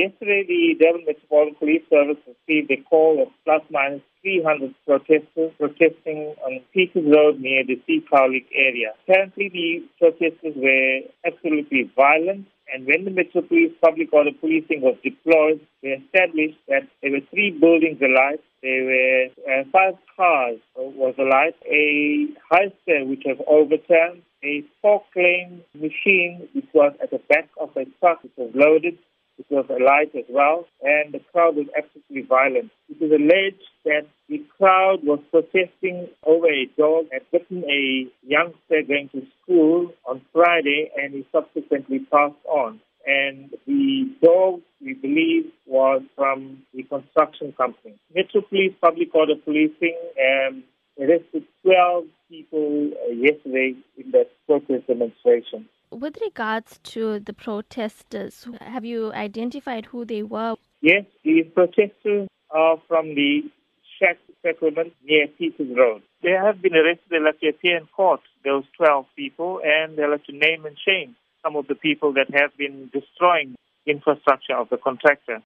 Yesterday, the Durban Metropolitan Police Service received a call of plus minus 300 protesters protesting on Peters Road near the Sea Cow Lake area. Apparently, the protesters were absolutely violent and when the Metro Police Public Order Policing was deployed, they established that there were three buildings alight. There were uh, five cars was alight, a Hyster which was overturned, a forklift machine which was at the back of a truck which was loaded, it was alight as well, and the crowd was absolutely violent. It is alleged that the crowd was protesting over a dog had bitten a youngster going to school on Friday, and he subsequently passed on. And the dog, we believe, was from the construction company. Metro Police Public Order Policing um, arrested 12 people uh, yesterday in that protest demonstration. With regards to the protesters, have you identified who they were? Yes, the protesters are from the Shack settlement near Peters Road. They have been arrested. They'll have to appear in court, those 12 people, and they'll have to name and shame some of the people that have been destroying infrastructure of the contractor.